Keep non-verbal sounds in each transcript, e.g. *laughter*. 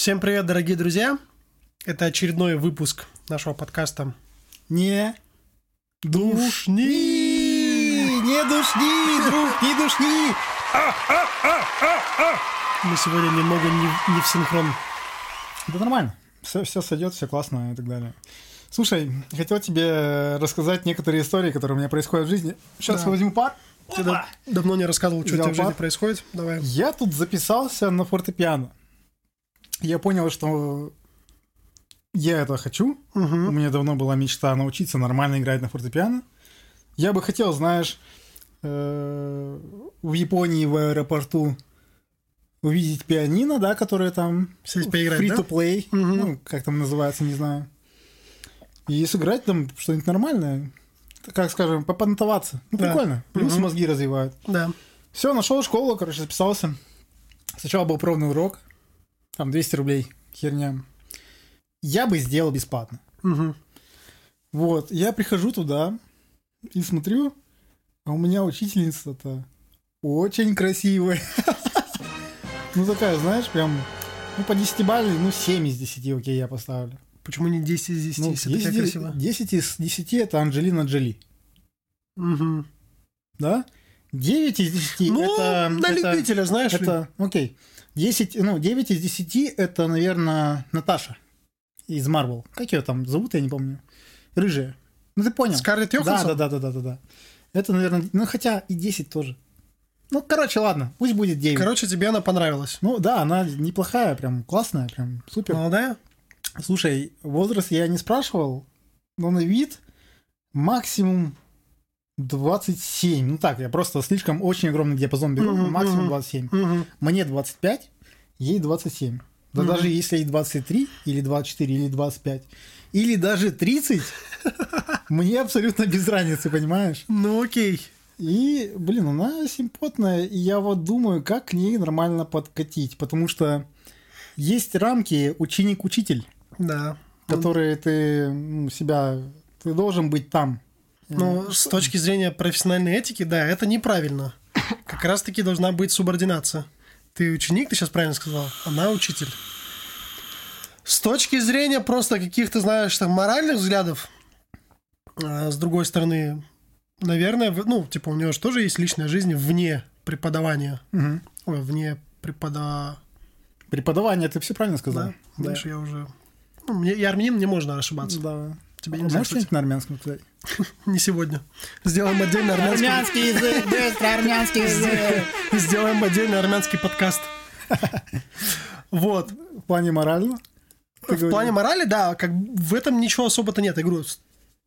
Всем привет, дорогие друзья! Это очередной выпуск нашего подкаста Не «Душни!» Не душни, друг, не душни! Мы сегодня немного не, не в синхрон. Да нормально. Все, все сойдет, все классно и так далее. Слушай, хотел тебе рассказать некоторые истории, которые у меня происходят в жизни. Сейчас Да. возьму пар. Ты давно не рассказывал, что у тебя в жизни происходит. Давай. Я тут записался на фортепиано. Я понял, что я это хочу. У Мгм. меня давно была мечта научиться нормально играть на фортепиано. Я бы хотел, знаешь, э, в Японии в аэропорту увидеть пианино, да, которое там Сесть поиграть, free да? Мгм. ну, как там называется, не знаю. И сыграть там что-нибудь нормальное, как скажем, попонтоваться. Ну, Да. прикольно. Плюс Мгм. мозги развивают. Да. Все, нашел школу, короче, записался. Сначала был пробный урок, там 200 рублей, херня. Я бы сделал бесплатно. Мгм. Вот, я прихожу туда и смотрю, а у меня учительница-то очень красивая. *laughs* Ну, такая, знаешь, прям, ну, по 10 баллей, ну, 7 из 10, окей, я поставлю. Почему не 10 из 10, Ну, если такая 10, красивая? 10 из 10 это Анджелина Джоли, Мгм. да? 9 из 10 Ну, это... на это- любителя, знаешь ли. Это, окей. 10, ну, 9 из 10 это, наверное, Наташа из Марвел. Как ее там зовут, я не помню. Рыжая. Ну, ты понял. Скарлетт Йоханссон? да, да, да, да, да, да. Это, наверное, ну, хотя и 10 тоже. Ну, короче, ладно, пусть будет 9. Короче, тебе она понравилась. Ну, да, она неплохая, прям классная, прям супер. Молодая? Слушай, возраст я не спрашивал, но на вид максимум 27. Ну так, я просто слишком очень огромный диапазон беру, Мгм, максимум мгм. 27. Мгм. Мне 25, ей 27. Да Мгм. даже если ей 23, или 24, или 25, или даже 30, *laughs* мне абсолютно без разницы, понимаешь? Ну, окей. И, блин, она симпотная, и я вот думаю, как к ней нормально подкатить, потому что есть рамки ученик-учитель, Да. которые ты ну, себя... Ты должен быть там. Ну, с точки зрения профессиональной этики, да, это неправильно. Как раз-таки должна быть субординация. Ты ученик, ты сейчас правильно сказал, она учитель. С точки зрения просто каких-то, знаешь, там, моральных взглядов, а, с другой стороны, наверное, ну, типа, у нее же тоже есть личная жизнь вне преподавания. Мгм. Ой, вне препода... Преподавание, ты все правильно сказал. Да, знаешь, я уже... Ну, мне, я армянин, мне можно ошибаться. Да. Тебе нельзя, Можешь кстати. что-нибудь на армянском сказать? *laughs* Не сегодня. Сделаем отдельно армянский... язык, быстро армянский Сделаем отдельный армянский подкаст. Вот. В плане морально? В говорил. плане морали, да, как в этом ничего особо-то нет, я говорю.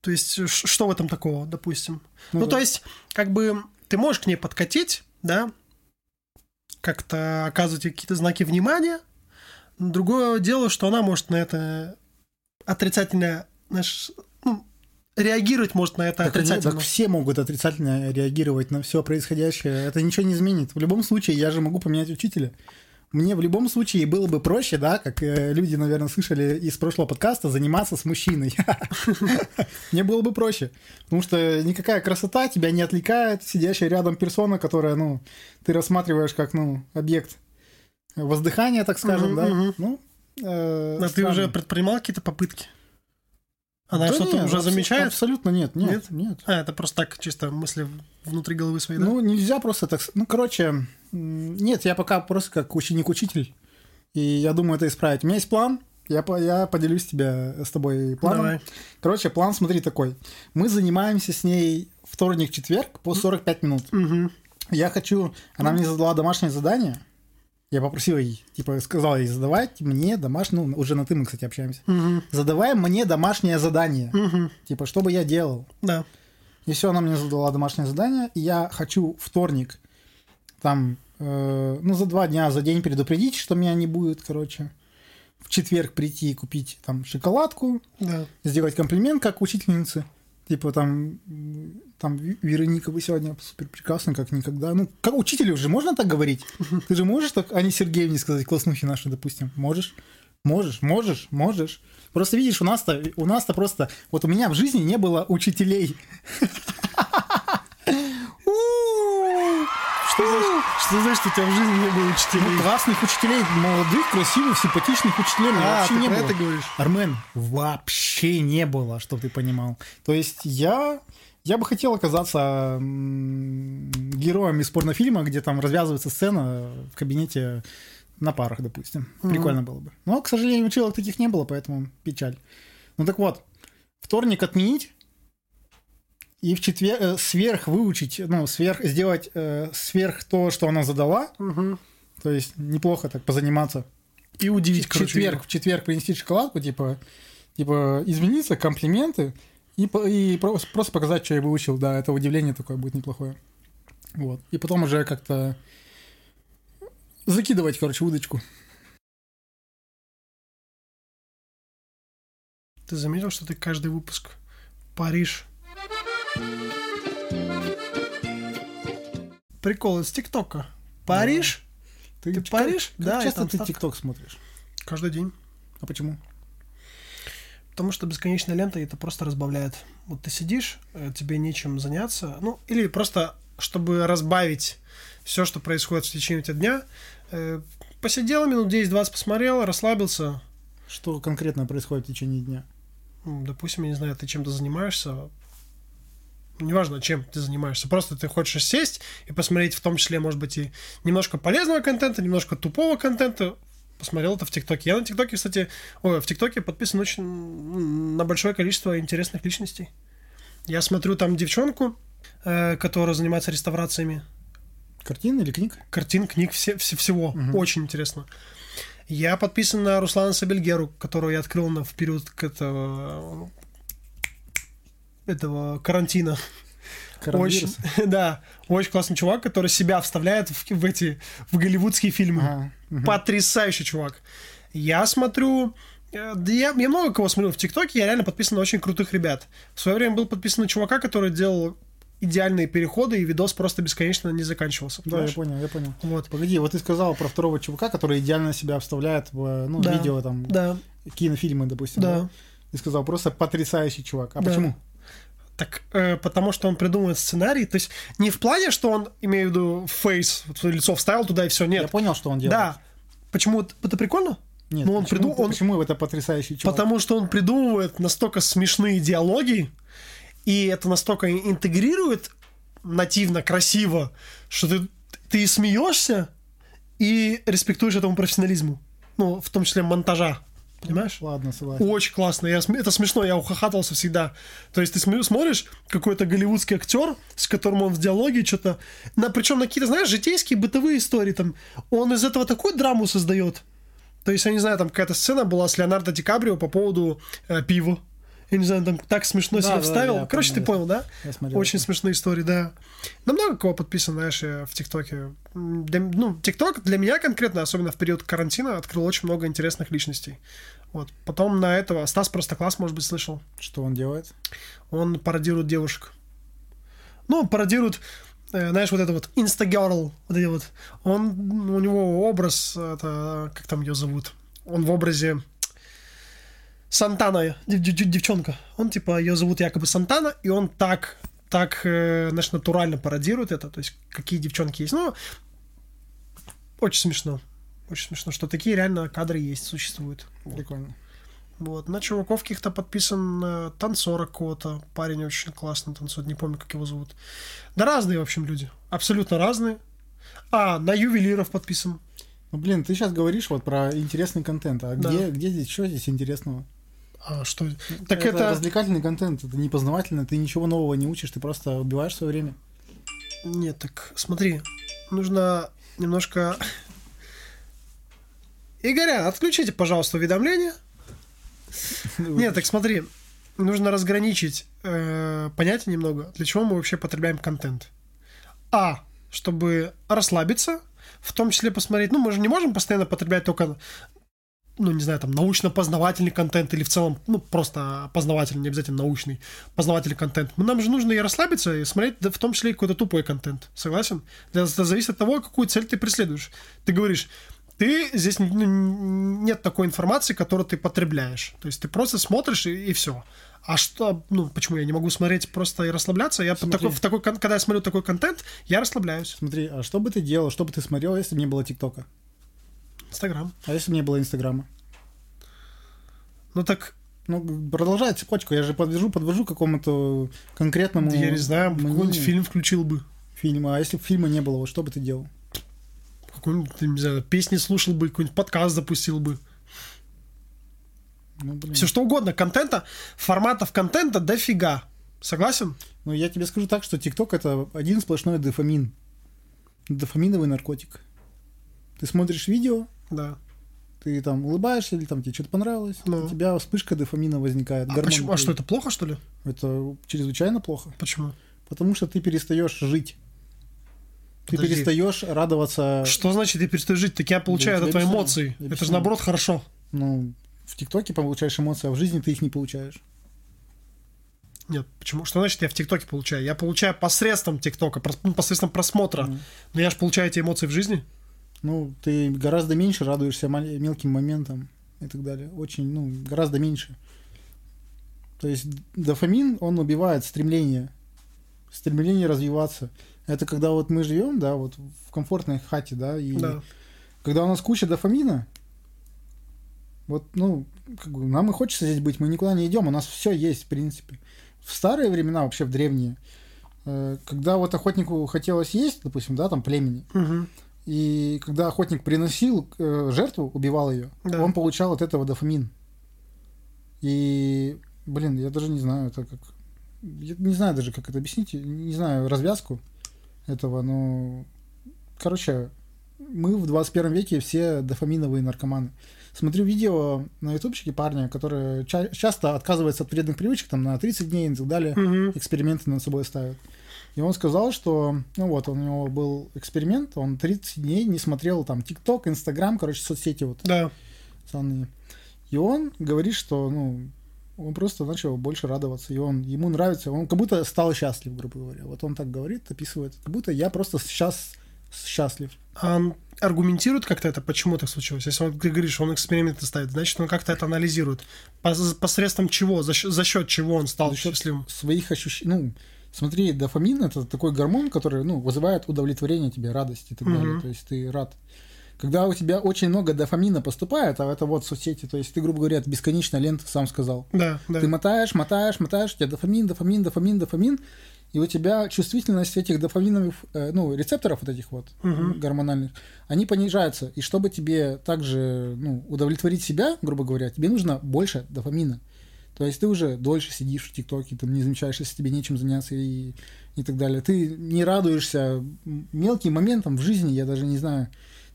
То есть, что в этом такого, допустим? Ну Ну, да. то есть, как бы ты можешь к ней подкатить, да, как-то оказывать какие-то знаки внимания. Другое дело, что она может на это отрицательно, знаешь, ну, реагировать может на это Так, отрицательно. так все могут отрицательно реагировать на все происходящее. Это ничего не изменит. В любом случае, я же могу поменять учителя. Мне в любом случае было бы проще, да, как э, люди, наверное, слышали из прошлого подкаста, заниматься с мужчиной. *laughs* Мне было бы проще. Потому что никакая красота тебя не отвлекает. Сидящая рядом персона, которая, ну, ты рассматриваешь как, ну, объект воздыхания, так скажем, да. Ну, А ты уже предпринимал какие-то попытки? Она Да что-то нет, уже замечает? Абсолютно нет, нет, Нет? нет. А, это просто так, чисто мысли внутри головы своей, да? Ну, нельзя просто так... Ну, короче, нет, я пока просто как ученик-учитель, и я думаю это исправить. У меня есть план, я, я поделюсь тебе, с тобой планом. Давай. Короче, план смотри такой. Мы занимаемся с ней вторник-четверг по 45 минут. Мгм. Я хочу... Она мне задала домашнее задание. Я попросил ей, типа, сказал ей, задавать мне домашнее... Ну, уже на ты мы, кстати, общаемся. Мгм. Задавай мне домашнее задание. Мгм. Типа, что бы я делал? Да. И все, она мне задала домашнее задание, и я хочу вторник там, э, ну, за два дня, за день предупредить, что меня не будет, короче. В четверг прийти и купить там шоколадку, Да. сделать комплимент как учительнице. Типа там, там «Ви- Вероника, вы сегодня супер прекрасны, как никогда. Ну, как учителю же можно так говорить? *laughs* Ты же можешь так Ане Сергеевне сказать, класснухи наши, допустим? Можешь? Можешь, можешь, можешь. Просто видишь, у нас-то, у нас-то просто... Вот у меня в жизни не было учителей. *laughs* Что, значит- Что у тебя в жизни не было учителей? Ну, классных учителей, молодых, красивых, симпатичных учителей А, вообще ты не про было. это говоришь? Армен, вообще не было, чтобы ты понимал. То есть я, я бы хотел оказаться героем из порнофильма, где там развязывается сцена в кабинете на парах, допустим. Прикольно было бы. Но, к сожалению, училок таких не было, поэтому печаль. Ну так вот, вторник отменить и в четверг э, сверх выучить, ну, сверх сделать э, сверх то, что она задала. Мгм. То есть неплохо так позаниматься. И удивить, В короче. четверг, в четверг принести шоколадку, типа, типа извиниться, комплименты и, и про- просто показать, что я выучил. Да, это удивление такое будет неплохое. Вот. И потом уже как-то закидывать, короче, удочку. Ты заметил, что ты каждый выпуск Париж. Прикол из ТикТока. Париж Ты как- паришь? Как Да, часто ты. ТикТок смотришь? каждый день. А почему? Потому что бесконечная лента это просто разбавляет. Вот ты сидишь, э, тебе нечем заняться, ну, или просто, чтобы разбавить все, что происходит в течение тебя дня, э, посидел минут 10-20, посмотрел, расслабился. Что конкретно происходит в течение дня? Ну, Допустим, я не знаю, ты чем-то занимаешься, неважно, чем ты занимаешься, просто ты хочешь сесть и посмотреть в том числе, может быть, и немножко полезного контента, немножко тупого контента, посмотрел это в ТикТоке. Я на ТикТоке, кстати, ой, в ТикТоке подписан очень на большое количество интересных личностей. Я смотрю там девчонку, э, которая занимается реставрациями Картин или книг? картин, книг, все, все- всего. Мгм. Очень интересно. Я подписан на Руслана Сабельгеру, которого я открыл на, в период к этого, этого карантина. Очень, *laughs* да, очень классный чувак, который себя вставляет в, в эти в голливудские фильмы. Ага, мгм. Потрясающий чувак. Я смотрю... э, Да я, я много кого смотрю в ТикТоке, я реально подписан на очень крутых ребят. В свое время был подписан на чувака, который делал идеальные переходы, и видос просто бесконечно не заканчивался. Да, я понимаешь? понял, я понял. Вот. Погоди, вот ты сказал про второго чувака, который идеально себя вставляет в ну, Да. видео, там, Да, кинофильмы, допустим. да. Ты сказал, просто потрясающий чувак. А Да. почему? Так, э, потому что он придумывает сценарий, то есть не в плане, что он, имею в виду, фейс, лицо вставил туда и все, Я нет. понял, что он делает. Да. Почему это, прикольно? Нет, Ну, он почему, приду- он- почему это потрясающий чувак? Потому что он придумывает настолько смешные диалоги, и это настолько интегрирует нативно, красиво, что ты, ты и смеешься, и респектуешь этому профессионализму. Ну, в том числе монтажа. Понимаешь? Ладно, согласен. Очень классно. Я, это смешно, я ухахатывался всегда. То есть ты см- смотришь, какой-то голливудский актер, с которым он в диалоге что-то... На, причем на какие-то, знаешь, житейские, бытовые истории. Там, он из этого такую драму создает. То есть, я не знаю, там какая-то сцена была с Леонардо Ди Каприо по поводу э, пива. Я не знаю, там так смешно Да, себя да, вставил. я Короче, помню, ты понял, да? Я смотрел. Очень смешные истории, да. На много кого подписан, знаешь, я в ТикТоке. Ну, ТикТок для меня конкретно, особенно в период карантина, открыл очень много интересных личностей. Вот. Потом на этого Стас Простокласс, может быть, слышал. Что он делает? Он пародирует девушек. Ну, пародирует, э, знаешь, вот это вот Instagirl, вот эти вот. Он, у него образ, это, как там ее зовут? Он в образе Сантана, дев- дев- девчонка. Он, типа, ее зовут якобы Сантана, и он так, так, э, знаешь, натурально пародирует это. То есть, какие девчонки есть. Ну, очень смешно. Очень смешно, что такие реально кадры есть, существуют. Прикольно. Вот. На чуваков каких-то подписан э, танцора какого-то. Парень очень классный танцует, не помню, как его зовут. Да разные, в общем, люди. Абсолютно разные. А, на ювелиров подписан. Ну, блин, ты сейчас говоришь вот про интересный контент. А Да. где, где здесь, что здесь интересного? А, что? Так это, это... развлекательный контент, это не познавательно, ты ничего нового не учишь, ты просто убиваешь свое время. Нет, так смотри. Нужно немножко... *laughs* Игоря, отключите, пожалуйста, уведомления. *laughs* Нет, так смотри. Нужно разграничить э, понятие немного, для чего мы вообще потребляем контент. А, чтобы расслабиться, в том числе посмотреть, ну, мы же не можем постоянно потреблять только, ну, не знаю, там, научно-познавательный контент или в целом, ну, просто познавательный, не обязательно научный, познавательный контент. Нам же нужно и расслабиться, и смотреть в том числе и какой-то тупой контент. Согласен? Это зависит от того, какую цель ты преследуешь. Ты говоришь, ты здесь нет такой информации, которую ты потребляешь. То есть ты просто смотришь и, все. А что, ну, почему я не могу смотреть просто и расслабляться? Я Смотри. такой, в такой, когда я смотрю такой контент, я расслабляюсь. Смотри, а что бы ты делал, что бы ты смотрел, если бы не было ТикТока? Инстаграм. А если бы не было Инстаграма? Ну так, Ну, продолжай цепочку, я же подвяжу, подвожу к какому-то конкретному я не знаю, какой-нибудь фильм включил бы. фильма. А если бы фильма не было, вот что бы ты делал? Какой-нибудь, не знаю, песни слушал бы, какой-нибудь подкаст запустил бы. Ну, блин. Все что угодно. Контента, форматов контента дофига. Согласен? Ну, я тебе скажу так, что ТикТок это один сплошной дофамин. Дофаминовый наркотик. Ты смотришь видео, Да. ты там улыбаешься, или там тебе что-то понравилось, Ну. у тебя вспышка дофамина возникает. А, почему? а что, это плохо, что ли? Это чрезвычайно плохо. Почему? Потому что ты перестаешь жить. Ты Подожди. перестаешь радоваться. Что значит я перестаю жить? Так я получаю я от твои эмоции. Я Это же наоборот хорошо. Ну, в ТикТоке получаешь эмоции, а в жизни ты их не получаешь. Нет, почему? Что значит я в ТикТоке получаю? Я получаю посредством ТикТока, ну, посредством просмотра. Мгм. Но я же получаю эти эмоции в жизни. Ну, ты гораздо меньше радуешься мелким моментам и так далее. Очень, ну, гораздо меньше. То есть дофамин, он убивает стремление. Стремление развиваться. Это когда вот мы живем, да, вот в комфортной хате, да, и Да. когда у нас куча дофамина, вот, ну, как бы нам и хочется здесь быть, мы никуда не идем, у нас все есть, в принципе. В старые времена, вообще в древние, э, когда вот охотнику хотелось есть, допустим, да, там племени, Мгм. И когда охотник приносил э, жертву, убивал ее, Да. он получал от этого дофамин. И, блин, я даже не знаю, это как... Я не знаю даже, как это объяснить, не знаю развязку этого, но... Короче, мы в 21 веке все дофаминовые наркоманы. Смотрю видео на ютубчике парня, который ча- часто отказывается от вредных привычек, там, на 30 дней и так далее Мгм. эксперименты над собой ставят. И он сказал, что, ну вот, у него был эксперимент, он 30 дней не смотрел там ТикТок, Инстаграм, короче, соцсети вот Да. самые. И он говорит, что, ну, он просто начал больше радоваться, и он, ему нравится, он как будто стал счастлив, грубо говоря. Вот он так говорит, описывает, как будто я просто сейчас счастлив. А он аргументирует как-то это, почему так случилось? Если он, ты говоришь, он эксперименты ставит, значит, он как-то это анализирует. Пос- посредством чего? За, счет- за счет чего он стал За счет счастливым? своих ощущений. Ну, смотри, дофамин это такой гормон, который ну, вызывает удовлетворение тебе, радость и так далее. То есть ты рад. Когда у тебя очень много дофамина поступает, а это вот соцсети, то есть ты, грубо говоря, бесконечная лента, сам сказал. Да, да. Ты мотаешь, мотаешь, мотаешь, у тебя дофамин, дофамин, дофамин, дофамин, и у тебя чувствительность этих дофаминовых, э, ну, рецепторов вот этих вот Мгм. гормональных, они понижаются. И чтобы тебе также, ну, удовлетворить себя, грубо говоря, тебе нужно больше дофамина. То есть ты уже дольше сидишь в ТикТоке, там не замечаешь, если тебе нечем заняться и, и так далее. Ты не радуешься мелким моментам в жизни, я даже не знаю.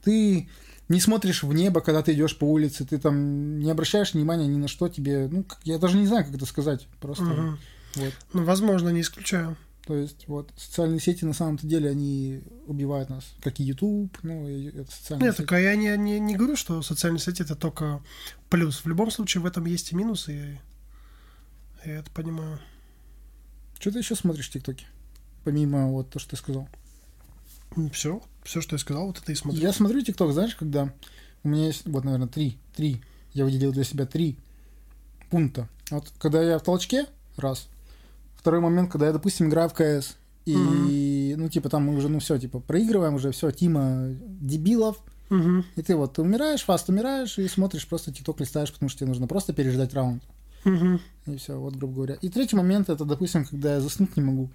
Ты не смотришь в небо, когда ты идешь по улице, ты там не обращаешь внимания ни на что тебе. Ну, как- я даже не знаю, как это сказать. Просто Мгм. вот. Ну, возможно, не исключаю. То есть, вот, социальные сети на самом-то деле, они убивают нас, как и YouTube, ну, и это социальные Нет, сети. так а я не, не, не говорю, что социальные сети это только плюс. В любом случае в этом есть и минусы. Я это понимаю. Что ты еще смотришь в ТикТоке? Помимо вот то, что ты сказал. Все, все, что я сказал, вот это и смотрю. Я смотрю ТикТок, знаешь, когда у меня есть, вот, наверное, три, три, я выделил для себя три пункта. Вот, когда я в толчке, раз. Второй момент, когда я, допустим, играю в КС, и, ну, типа, там мы уже, ну, все, типа, проигрываем уже, все, Тима дебилов, Мгм. и ты вот, ты умираешь, фаст умираешь, и смотришь, просто ТикТок листаешь, потому что тебе нужно просто переждать раунд. Мгм. И все, вот, грубо говоря. И третий момент, это, допустим, когда я заснуть не могу.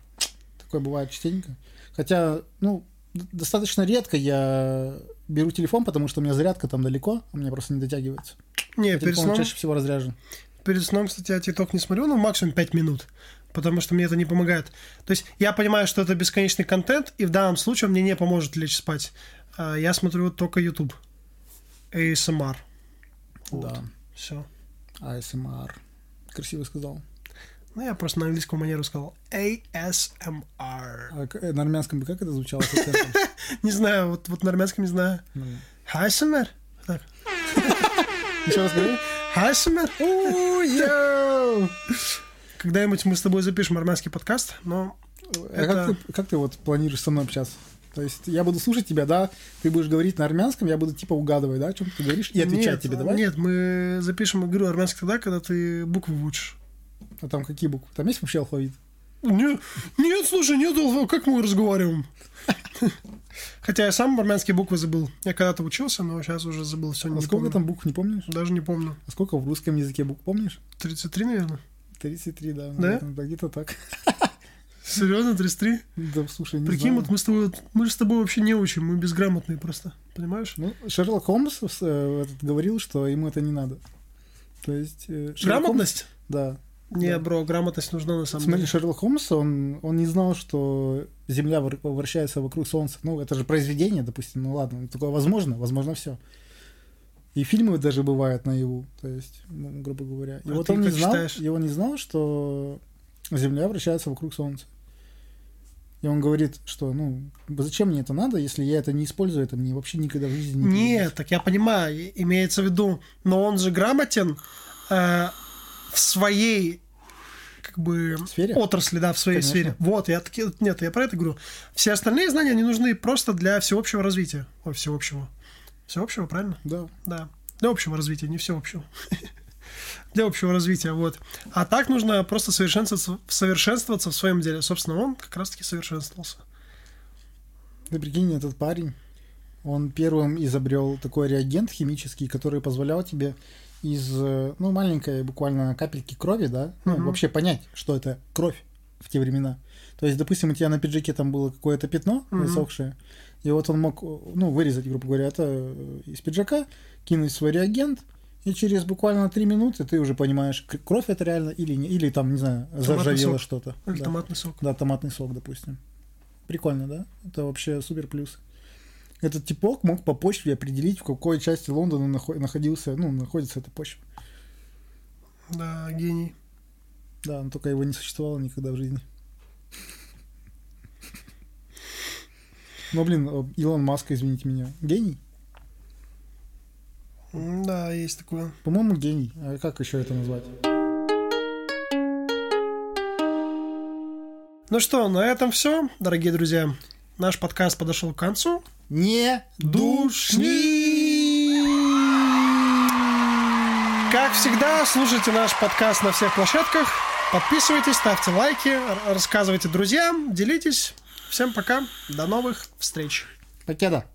Такое бывает частенько. Хотя, ну, достаточно редко я беру телефон, потому что у меня зарядка там далеко, у меня просто не дотягивается. Не, перед Телефон сном, чаще всего разряжен. перед сном, кстати, я ТикТок не смотрю, ну, максимум 5 минут. Потому что мне это не помогает. То есть я понимаю, что это бесконечный контент, и в данном случае он мне не поможет лечь спать. А Я смотрю только YouTube. ASMR. Да. Все. ASMR. Красиво сказал. Ну, я просто на английском манеру сказал ASMR. А э, на армянском бы как это звучало? *laughs* Не знаю, вот, вот на армянском не знаю. Ну, ASMR? Так. *laughs* Еще раз говори. ASMR? *laughs* Когда-нибудь мы с тобой запишем армянский подкаст, но А Это- как ты, как ты вот планируешь со мной общаться? То есть я буду слушать тебя, да, ты будешь говорить на армянском, я буду типа угадывать, да, о чем ты говоришь, и отвечать Нет, тебе, давай? Нет, мы запишем игру армянский тогда, когда ты буквы выучишь. А там какие буквы? Там есть вообще алфавит? Нет, нет, слушай, нет, алфа- как мы разговариваем? Хотя я сам армянские буквы забыл. Я когда-то учился, но сейчас уже забыл все. А сколько помню. там букв, не помнишь? Даже не помню. А сколько в русском языке букв, помнишь? 33, наверное. 33, да. Да, где-то так. Серьезно, 33? Да, слушай, не Прикинь, знаю. вот мы с тобой, мы же с тобой вообще не учим, мы безграмотные просто, понимаешь? Ну, Шерлок Холмс э, этот говорил, что ему это не надо. То есть... э, Шерлок Холмс- Грамотность? Да. Не, Да. бро, грамотность нужна на самом Смотри, деле. Шерлок Холмс, он, он не знал, что Земля вр- вращается вокруг Солнца. Ну, это же произведение, допустим, ну ладно, такое возможно, возможно все. И фильмы даже бывают наяву, то есть, ну, грубо говоря. И А вот он не знал, считаешь? он не знал, что Земля вращается вокруг Солнца. И он говорит, что, ну, зачем мне это надо, если я это не использую, это мне вообще никогда в жизни не Нет, пригодится. так я понимаю, имеется в виду, но он же грамотен э, в своей как бы Сфере? отрасли, да, в своей Конечно. сфере. Вот, я таки, нет, я про это говорю. Все остальные знания, они нужны просто для всеобщего развития. Ой, всеобщего. Всеобщего, правильно? Да. Да. Для общего развития, не всеобщего. *laughs* Для общего развития, вот. А так нужно просто совершенствоваться, совершенствоваться в своем деле. Собственно, он как раз-таки совершенствовался. Ты прикинь, этот парень, он первым изобрел такой реагент химический, который позволял тебе из, э, ну, маленькой буквально капельки крови, да, ну, Мгм. вообще понять, что это кровь в те времена. То есть, допустим, у тебя на пиджаке там было какое-то пятно Мгм. засохшее, и вот он мог, э, ну, вырезать, грубо говоря, это э, из пиджака, кинуть свой реагент, и через буквально три минуты ты уже понимаешь, кровь это реально или не, или там, не знаю, заржавело что-то. Или Да. томатный сок. Да, томатный сок, допустим. Прикольно, да? Это вообще супер плюс. Этот типок мог по почве определить, в какой части Лондона нахо- находился, ну, находится эта почва. Да, гений. Да, но только его не существовало никогда в жизни. Ну, блин, э, Илон Маск, извините меня, гений? Да, есть такое. По-моему, гений. А как еще это назвать? Ну что, на этом все, дорогие друзья. Наш подкаст подошел к концу. Не Душни! Как всегда, слушайте наш подкаст на всех площадках. Подписывайтесь, ставьте лайки, рассказывайте друзьям, делитесь. Всем пока, до новых встреч. Покеда.